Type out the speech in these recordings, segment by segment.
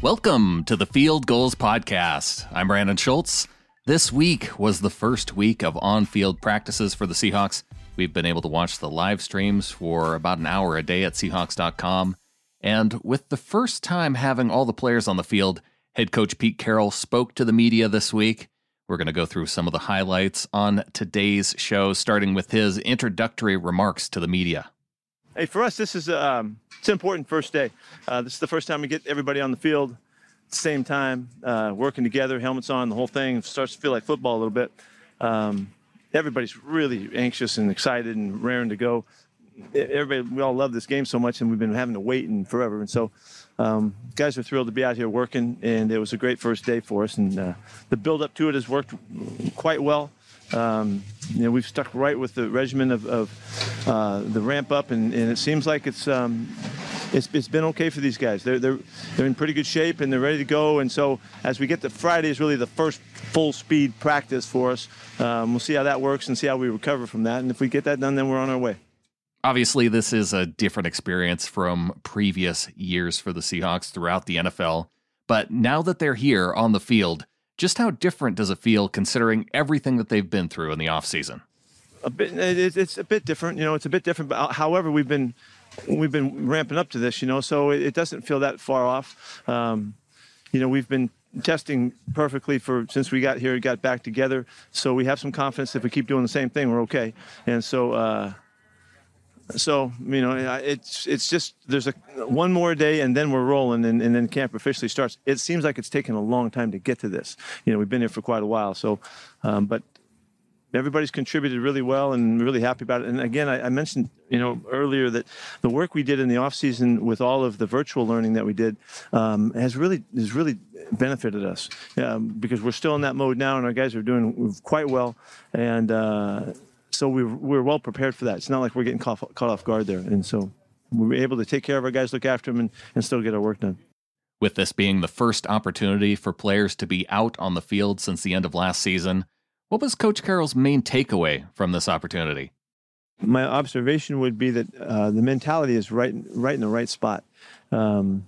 Welcome to the Field Gulls Podcast. I'm Brandon Schultz. This week was the first week of on field practices for the Seahawks. We've been able to watch the live streams for about an hour a day at Seahawks.com. And with the first time having all the players on the field, head coach Pete Carroll spoke to the media this week. We're going to go through some of the highlights on today's show, starting with his introductory remarks to the media. Hey, for us, this is um, it's an important first day. Uh, this is the first time we get everybody on the field at the same time, uh, working together, helmets on, the whole thing. It starts to feel like football a little bit. Um, everybody's really anxious and excited and raring to go. Everybody, we all love this game so much, and we've been having to wait and forever. And so, um, guys are thrilled to be out here working, and it was a great first day for us. And uh, the build up to it has worked quite well. Um, you know, we've stuck right with the regimen of, of uh, the ramp up, and, and, it seems like it's, um, it's it's been okay for these guys. They're they're they're in pretty good shape and they're ready to go. And so as we get to Friday is really the first full speed practice for us. Um, we'll see how that works and see how we recover from that. And if we get that done, then we're on our way. Obviously, this is a different experience from previous years for the Seahawks throughout the NFL. But now that they're here on the field, just how different does it feel considering everything that they've been through in the offseason? A bit, it's a bit different. You know, it's a bit different. But however, we've been we've been ramping up to this. You know, so it doesn't feel that far off. Um, you know, we've been testing perfectly for since we got here, got back together. So we have some confidence if we keep doing the same thing, we're okay. And so. Uh, so you know it's it's just there's a one more day and then we're rolling and, and then camp officially starts. It seems like it's taken a long time to get to this. You know we've been here for quite a while. So um, but everybody's contributed really well and really happy about it. And again I, I, mentioned you know earlier that the work we did in the off season with all of the virtual learning that we did um, has really has really benefited us um, because we're still in that mode now and our guys are doing quite well. And uh, so we we're well prepared for that. It's not like we're getting caught, caught off guard there, and so we were able to take care of our guys, look after them, and, and still get our work done. With this being the first opportunity for players to be out on the field since the end of last season, what was Coach Carroll's main takeaway from this opportunity? My observation would be that uh, the mentality is right, right in the right spot. Um,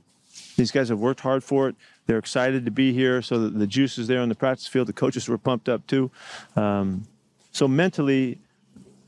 these guys have worked hard for it. They're excited to be here, so the juice is there on the practice field. The coaches were pumped up too. Um, so mentally,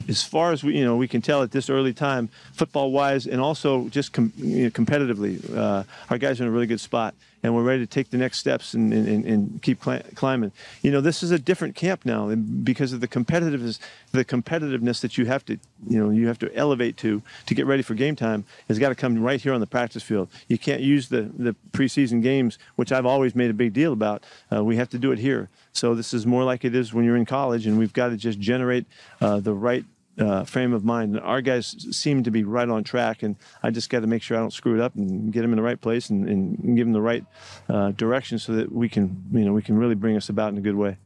as far as we you know we can tell at this early time football wise and also just com- you know, competitively uh, our guys are in a really good spot and we're ready to take the next steps and, and, and keep cl- climbing. You know this is a different camp now because of the competitiveness the competitiveness that you have to you know you have to elevate to to get ready for game time has got to come right here on the practice field. You can't use the the preseason games which I've always made a big deal about uh, we have to do it here. So this is more like it is when you're in college and we've got to just generate uh, the right uh, frame of mind. Our guys seem to be right on track, and I just got to make sure I don't screw it up and get them in the right place and, and give them the right uh, direction so that we can, you know, we can really bring us about in a good way.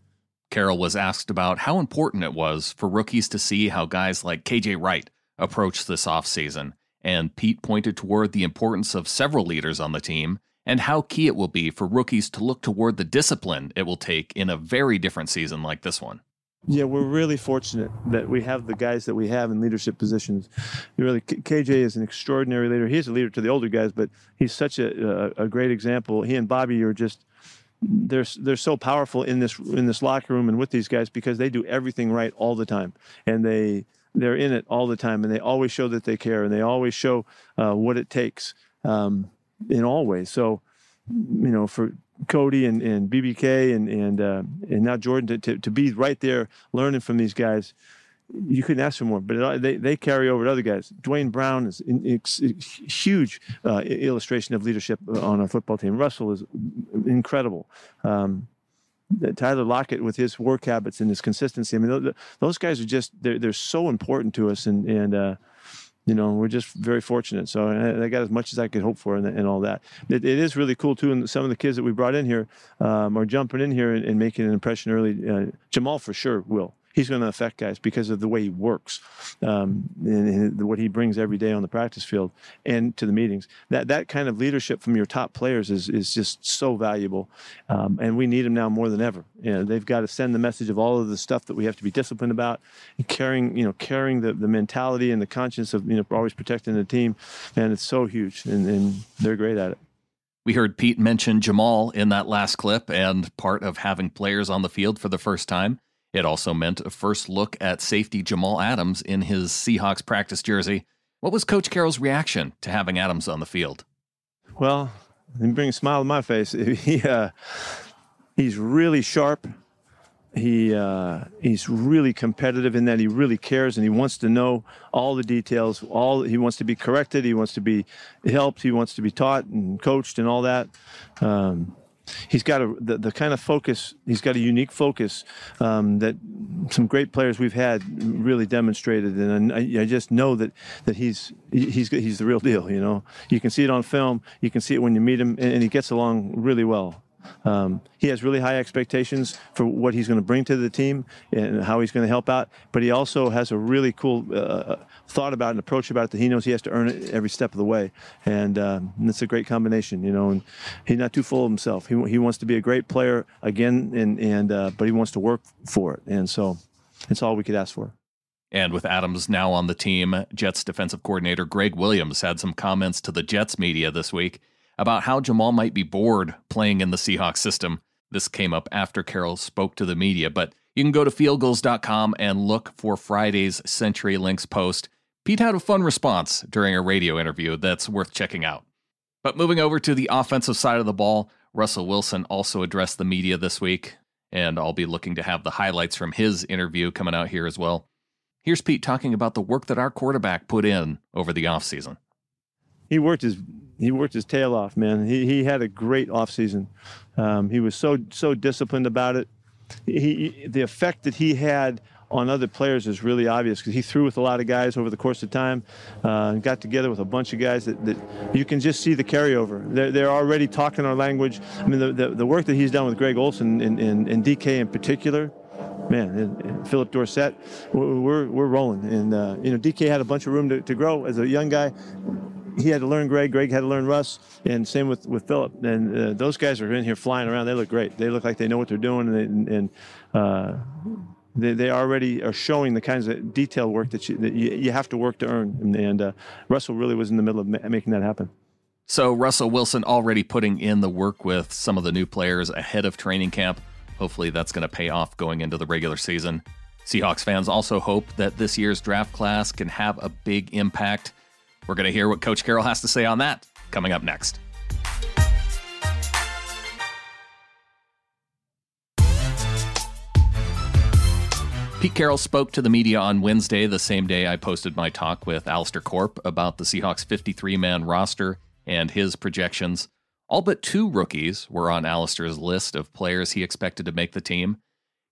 Carroll was asked about how important it was for rookies to see how guys like KJ Wright approach this offseason, and Pete pointed toward the importance of several leaders on the team and how key it will be for rookies to look toward the discipline it will take in a very different season like this one. Yeah, we're really fortunate that we have the guys that we have in leadership positions. Really, KJ is an extraordinary leader. He's a leader to the older guys, but he's such a, a, a great example. He and Bobby are just they're they're so powerful in this in this locker room and with these guys because they do everything right all the time, and they they're in it all the time, and they always show that they care, and they always show uh, what it takes um, in all ways. So, you know, for Cody and, and BBK and and uh, and now Jordyn to, to, to be right there learning from these guys. You couldn't ask for more, but they, they carry over to other guys. Duane Brown is a huge uh, illustration of leadership on our football team. Russell is incredible. Um, Tyler Lockett with his work habits and his consistency. I mean, those guys are just they're they're so important to us, and and uh, you know, we're just very fortunate. So I, got as much as I could hope for and, and all that. It, it is really cool too. And some of the kids that we brought in here um, are jumping in here and, and making an impression early. Uh, Jamal for sure will he's going to affect guys because of the way he works um, and, what he brings every day on the practice field and to the meetings. That that kind of leadership from your top players is is just so valuable, um, and we need them now more than ever. You know, they've got to send the message of all of the stuff that we have to be disciplined about, carrying you know carrying the, the mentality and the conscience of you know always protecting the team, and it's so huge, and, and they're great at it. We heard Pete mention Jamal in that last clip, and part of having players on the field for the first time. It also meant a first look at safety Jamal Adams in his Seahawks practice jersey. What was Coach Carroll's reaction to having Adams on the field? Well, he brings a smile to my face. He, uh, he's really sharp. He uh, he's really competitive in that he really cares and he wants to know all the details. All he wants to be corrected. He wants to be helped. He wants to be taught and coached and all that. Um, he's got a the, the kind of focus. He's got a unique focus um, that some great players we've had really demonstrated, and I, I, just know that that he's he's he's the real deal. You know, you can see it on film. You can see it when you meet him, and he gets along really well. Um, he has really high expectations for what he's going to bring to the team and how he's going to help out. But he also has a really cool uh, thought about and approach about it that he knows he has to earn it every step of the way. And um, it's a great combination, you know. And he's not too full of himself. He, he wants to be a great player again, and and uh, but he wants to work for it. And so it's all we could ask for. And with Adams now on the team, Jets defensive coordinator Gregg Williams had some comments to the Jets media this week about how Jamal might be bored playing in the Seahawks system. This came up after Carroll spoke to the media, but you can go to fieldgulls.com and look for Friday's CenturyLinks post. Pete had a fun response during a radio interview that's worth checking out. But moving over to the offensive side of the ball, Russell Wilson also addressed the media this week, and I'll be looking to have the highlights from his interview coming out here as well. Here's Pete talking about the work that our quarterback put in over the offseason. He worked his he worked his tail off, man. He he had a great offseason. Um, he was so so disciplined about it. He the effect that he had on other players is really obvious because he threw with a lot of guys over the course of time, uh, got together with a bunch of guys that, that you can just see the carryover. They're, they're already talking our language. I mean, the, the, the work that he's done with Greg Olsen and, and, and DK in particular, man, Phillip Dorsett, we're, we're rolling. And, uh, you know, DK had a bunch of room to, to grow as a young guy he had to learn Greg. Greg had to learn Russ, and same with with Phillip. And uh, those guys are in here flying around. They look great. They look like they know what they're doing, and, and uh, they, they already are showing the kinds of detail work that you that you, you have to work to earn. And, and uh, Russell really was in the middle of ma- making that happen. So Russell Wilson already putting in the work with some of the new players ahead of training camp. Hopefully, that's going to pay off going into the regular season. Seahawks fans also hope that this year's draft class can have a big impact we're going to hear what Coach Carroll has to say on that coming up next. Pete Carroll spoke to the media on Wednesday, the same day I posted my talk with Alistair Corp about the Seahawks 53 man roster and his projections. All but two rookies were on Alistair's list of players he expected to make the team.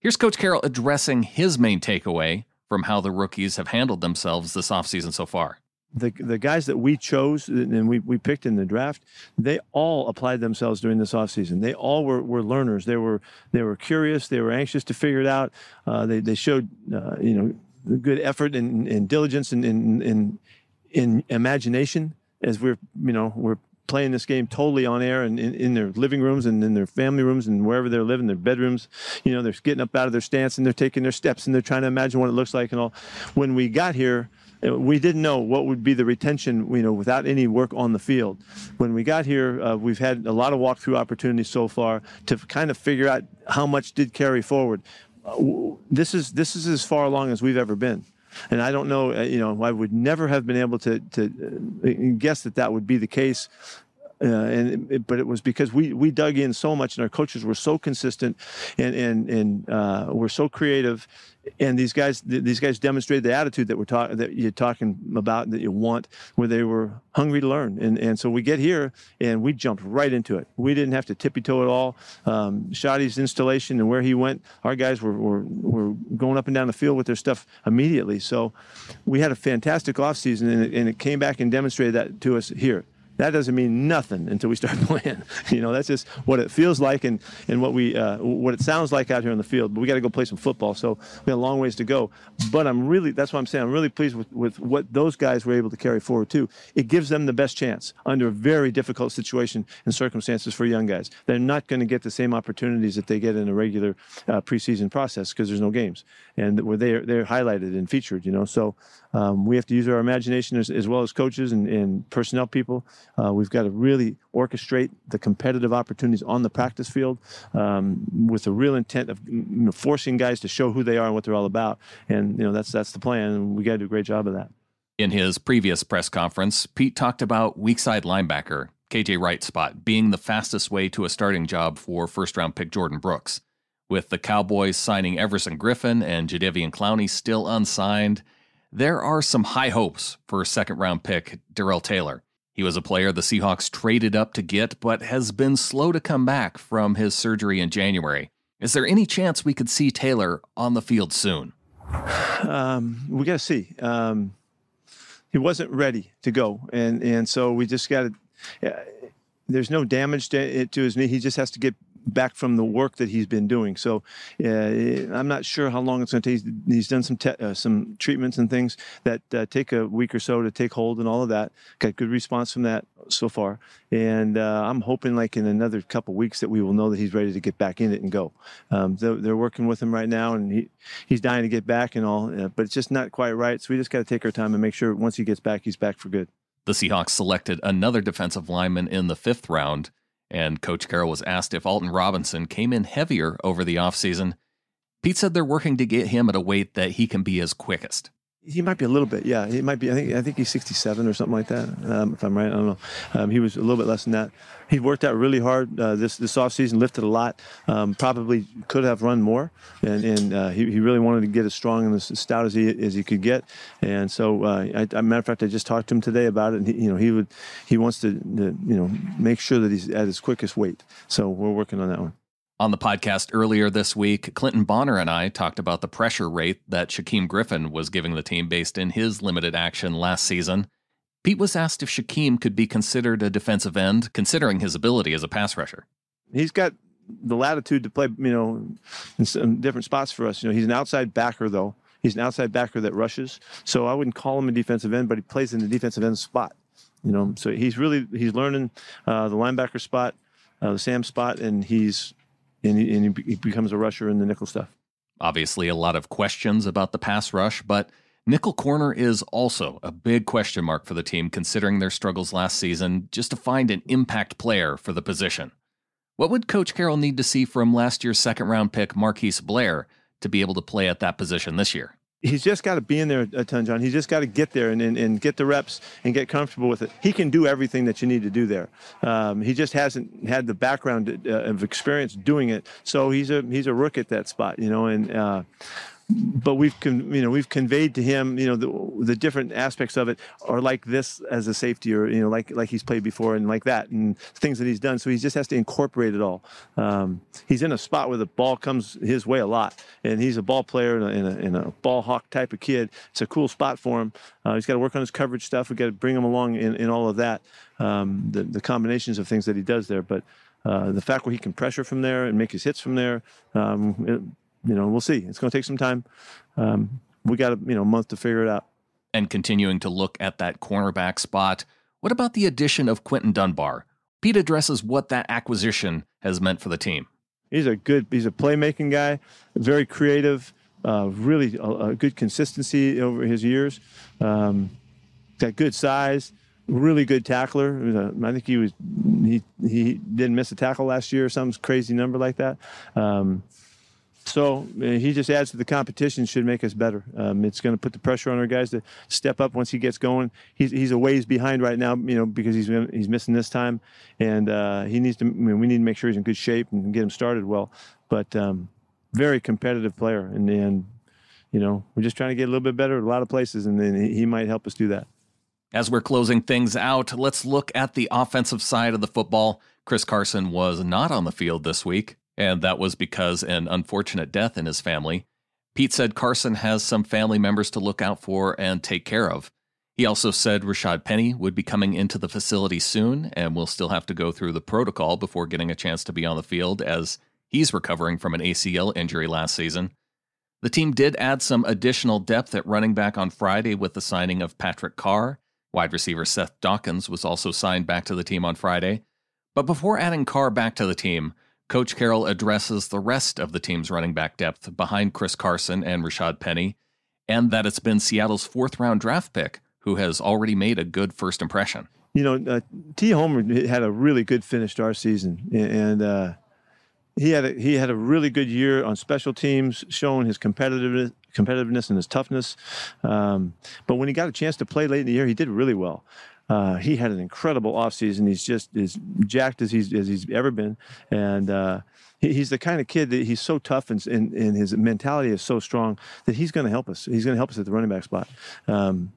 Here's Coach Carroll addressing his main takeaway from how the rookies have handled themselves this offseason so far the the guys that we chose and we, we picked in the draft, they all applied themselves during this offseason. They all were, were learners. They were they were curious. They were anxious to figure it out. Uh, they they showed uh, you know good effort and, and diligence and in, in, in imagination as we're you know we're playing this game totally on air and in, in, their living rooms and in their family rooms and wherever they're living, their bedrooms. You know, they're getting up out of their stance and they're taking their steps and they're trying to imagine what it looks like and all. When we got here, we didn't know what would be the retention, you know, without any work on the field. When we got here, uh, we've had a lot of walkthrough opportunities so far to kind of figure out how much did carry forward. Uh, this is this is as far along as we've ever been. And I don't know, uh, you know, I would never have been able to, to uh, guess that that would be the case uh, and it, but it was because we we dug in so much, and our coaches were so consistent, and and and uh, were so creative, and these guys these guys demonstrated the attitude that we're talking that you're talking about that you want, where they were hungry to learn, and and so we get here and we jumped right into it. We didn't have to tippy toe at all. Um, Schotty's installation and where he went, our guys were, were were going up and down the field with their stuff immediately. So we had a fantastic offseason, and it, and it came back and demonstrated that to us here that doesn't mean nothing until we start playing. you know, that's just what it feels like and, and what we uh, what it sounds like out here on the field. But we got to go play some football, so we got a long ways to go. But I'm really that's what I'm saying. I'm really pleased with, with what those guys were able to carry forward too. It gives them the best chance under a very difficult situation and circumstances for young guys. They're not going to get the same opportunities that they get in a regular uh, preseason process because there's no games, and where they're they're highlighted and featured. You know, so um, we have to use our imagination as, as well as coaches and, and personnel people Uh, we've got to really orchestrate the competitive opportunities on the practice field um, with the real intent of you know, forcing guys to show who they are and what they're all about. And you know that's that's the plan, and we got to do a great job of that. In his previous press conference, Pete talked about weak side linebacker KJ Wright spot being the fastest way to a starting job for first round pick Jordyn Brooks. With the Cowboys signing Everson Griffen and Jadeveon Clowney still unsigned, there are some high hopes for second round pick Darrell Taylor. He was a player the Seahawks traded up to get, but has been slow to come back from his surgery in January. Is there any chance we could see Taylor on the field soon? Um, we got to see. Um, he wasn't ready to go, and and so we just got to. Uh, there's no damage to, to his knee. He just has to get back from the work that he's been doing. So uh, I'm not sure how long it's going to take. He's done some te- uh, some treatments and things that uh, take a week or so to take hold and all of that. Got good response from that so far, and uh, I'm hoping like in another couple weeks that we will know that he's ready to get back in it and go. Um, they're, they're, working with him right now, and he he's dying to get back and all, uh, but it's just not quite right. So we just got to take our time and make sure once he gets back, he's back for good. The Seahawks selected another defensive lineman in the fifth round and Coach Carroll was asked if Alton Robinson came in heavier over the offseason. Pete said they're working to get him at a weight that he can be his quickest. He might be a little bit, yeah. He might be. I think. I think he's 67 or something like that. Um, if I'm right, I don't know. Um, he was a little bit less than that. He worked out really hard uh, this this off season, lifted a lot. Um, probably could have run more, and and uh, he, he really wanted to get as strong and as stout as he as he could get. And so, uh, matter of fact, I just talked to him today about it. And he, you know, he would he wants to, to you know make sure that he's at his quickest weight. So we're working on that one. On the podcast earlier this week, Clinton Bonner and I talked about the pressure rate that Shaquem Griffin was giving the team based in his limited action last season. Pete was asked if Shaquem could be considered a defensive end, considering his ability as a pass rusher. He's got the latitude to play, you know, in some different spots for us. You know, he's an outside backer, though. He's an outside backer that rushes. So I wouldn't call him a defensive end, but he plays in the defensive end spot. You know, so he's really he's learning uh, the linebacker spot, uh, the Sam spot, and he's and he, and he becomes a rusher in the nickel stuff. Obviously, a lot of questions about the pass rush, but nickel corner is also a big question mark for the team considering their struggles last season just to find an impact player for the position. What would Coach Carroll need to see from last year's second round pick Marquise Blair to be able to play at that position this year? He's just got to be in there a ton, John. He's just got to get there and, and, and, get the reps and get comfortable with it. He can do everything that you need to do there. Um, he just hasn't had the background uh, of experience doing it, so he's a he's a rook at that spot, you know. And uh, but we've con- you know we've conveyed to him you know the, the different aspects of it are like this as a safety or you know like like he's played before and like that and things that he's done. So he just has to incorporate it all. Um, he's in a spot where the ball comes his way a lot and he's a ball player and a, and a, and a ball hawk type of kid. It's a cool spot for him. Uh, he's got to work on his coverage stuff. We got to bring him along in, in all of that um, the, the combinations of things that he does there. But uh, the fact where he can pressure from there and make his hits from there um, you know, we'll see. It's going to take some time. Um, we got a you know month to figure it out. And continuing to look at that cornerback spot, what about the addition of Quinton Dunbar? Pete addresses what that acquisition has meant for the team. He's a good, he's a playmaking guy, very creative, uh, really a, a, good consistency over his years. Um, got good size, really good tackler. I think he was he he didn't miss a tackle last year or some crazy number like that. Um, so uh, he just adds to the competition, should make us better. Um, it's going to put the pressure on our guys to step up once he gets going. He's, he's a ways behind right now, you know, because he's he's missing this time, and uh, he needs to. I mean, we need to make sure he's in good shape and get him started well. But um, very competitive player, and and you know, we're just trying to get a little bit better at a lot of places, and then he might help us do that. As we're closing things out, let's look at the offensive side of the football. Chris Carson was not on the field this week and that was because an unfortunate death in his family. Pete said Carson has some family members to look out for and take care of. He also said Rashaad Penny would be coming into the facility soon and will still have to go through the protocol before getting a chance to be on the field as he's recovering from an ACL injury last season. The team did add some additional depth at running back on Friday with the signing of Patrick Carr. Wide receiver Seth Dawkins was also signed back to the team on Friday. But before adding Carr back to the team, Coach Carroll addresses the rest of the team's running back depth behind Chris Carson and Rashaad Penny, and that it's been Seattle's fourth round draft pick who has already made a good first impression. you know, uh, T. Homer had a really good finish to our season, and uh, he had a, he had a really good year on special teams, showing his competitiveness, competitiveness and his toughness. Um, but when he got a chance to play late in the year, he did really well. Uh, he had an incredible offseason. He's just as jacked as he's as he's ever been, and uh, he, he's the kind of kid that he's so tough and, and, and his mentality is so strong that he's going to help us. He's going to help us at the running back spot. Um,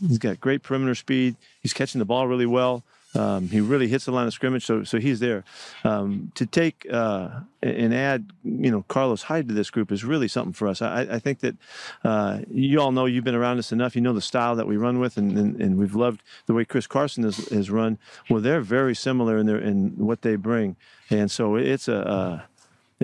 He's got great perimeter speed. He's catching the ball really well. Um, he really hits the line of scrimmage, so so he's there. Um, to take uh, and add, you know, Carlos Hyde to this group is really something for us. I, I think that uh, you all know you've been around us enough. You know the style that we run with, and, and, and we've loved the way Chris Carson has, has run. Well, they're very similar in their in what they bring, and so it's a. Uh,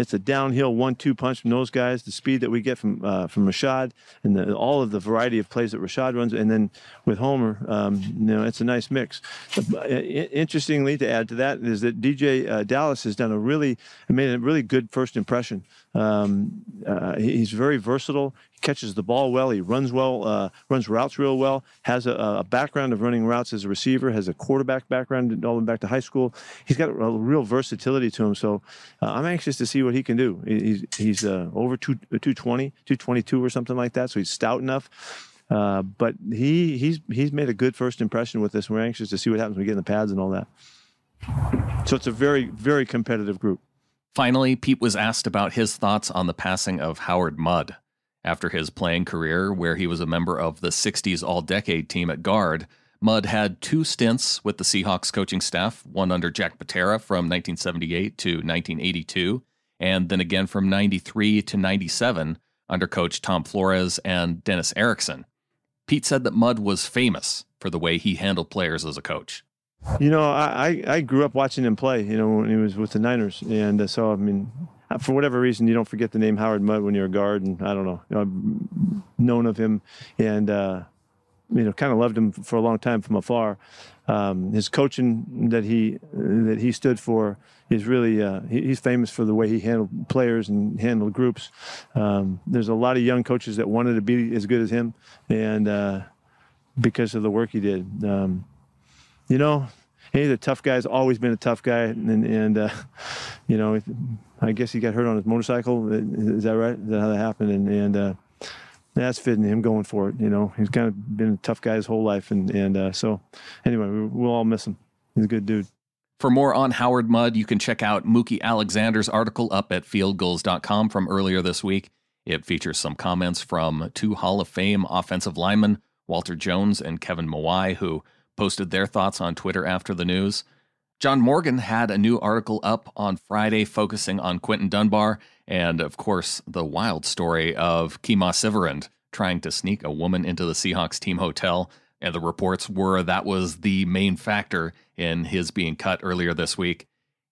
it's a downhill one-two punch from those guys. The speed that we get from uh, from Rashaad and the, all of the variety of plays that Rashaad runs, and then with Homer, um, you know, it's a nice mix. Uh, interestingly, to add to that is that DeeJay uh, Dallas has done a really made a really good first impression. Um, uh, he's very versatile catches the ball well. He runs well, uh, runs routes real well. Has a, a, background of running routes as a receiver. Has a quarterback background all the way back to high school. He's got a real versatility to him. So uh, I'm anxious to see what he can do. He's he's uh, over two, 220, 222 or something like that. So he's stout enough. Uh, but he he's he's made a good first impression with this. We're anxious to see what happens when we get in the pads and all that. So it's a very very competitive group. Finally, Pete was asked about his thoughts on the passing of Howard Mudd. After his playing career, where he was a member of the 60s All Decade team at guard, Mudd had two stints with the Seahawks coaching staff, one under Jack Patera from 1978 to 1982, and then again from 93 to 97 under coach Tom Flores and Dennis Erickson. Pete said that Mudd was famous for the way he handled players as a coach. You know, I, I grew up watching him play, you know, when he was with the Niners. And so, I mean, for whatever reason, you don't forget the name Howard Mudd when you're a guard. And I don't know, you know I've known of him and, uh, you know, kind of loved him for a long time from afar. Um, his coaching that he that he stood for is really uh, he, he's famous for the way he handled players and handled groups. Um, there's a lot of young coaches that wanted to be as good as him, and uh, because of the work he did. Um, you know, he's a tough guy. He's always been a tough guy, and and uh, you know, I guess he got hurt on his motorcycle. Is that right? Is that how that happened? And and uh, that's fitting him going for it. You know, he's kind of been a tough guy his whole life, and and uh, so anyway, we'll all miss him. He's a good dude. For more on Howard Mudd, you can check out Mookie Alexander's article up at fieldgulls.com from earlier this week. It features some comments from two Hall of Fame offensive linemen, Walter Jones and Kevin Mawae, who posted their thoughts on Twitter after the news. John Morgan had a new article up on Friday focusing on Quinton Dunbar and, of course, the wild story of Kemah Siverand trying to sneak a woman into the Seahawks team hotel. And the reports were that was the main factor in his being cut earlier this week.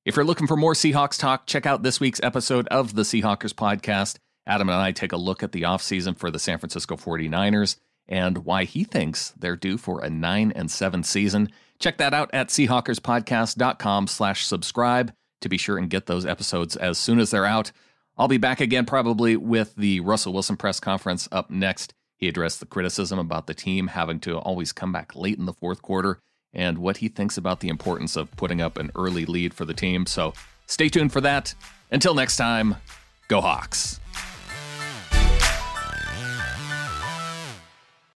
If you're looking for more Seahawks talk, check out this week's episode of the Seahawkers podcast. Adam and I take a look at the offseason for the San Francisco 49ers and why he thinks they're due for a 9 and 7 season. Check that out at seahawkerspodcast.com slash subscribe to be sure and get those episodes as soon as they're out. I'll be back again probably with the Russell Wilson press conference up next. He addressed the criticism about the team having to always come back late in the fourth quarter and what he thinks about the importance of putting up an early lead for the team. So stay tuned for that. Until next time, go Hawks.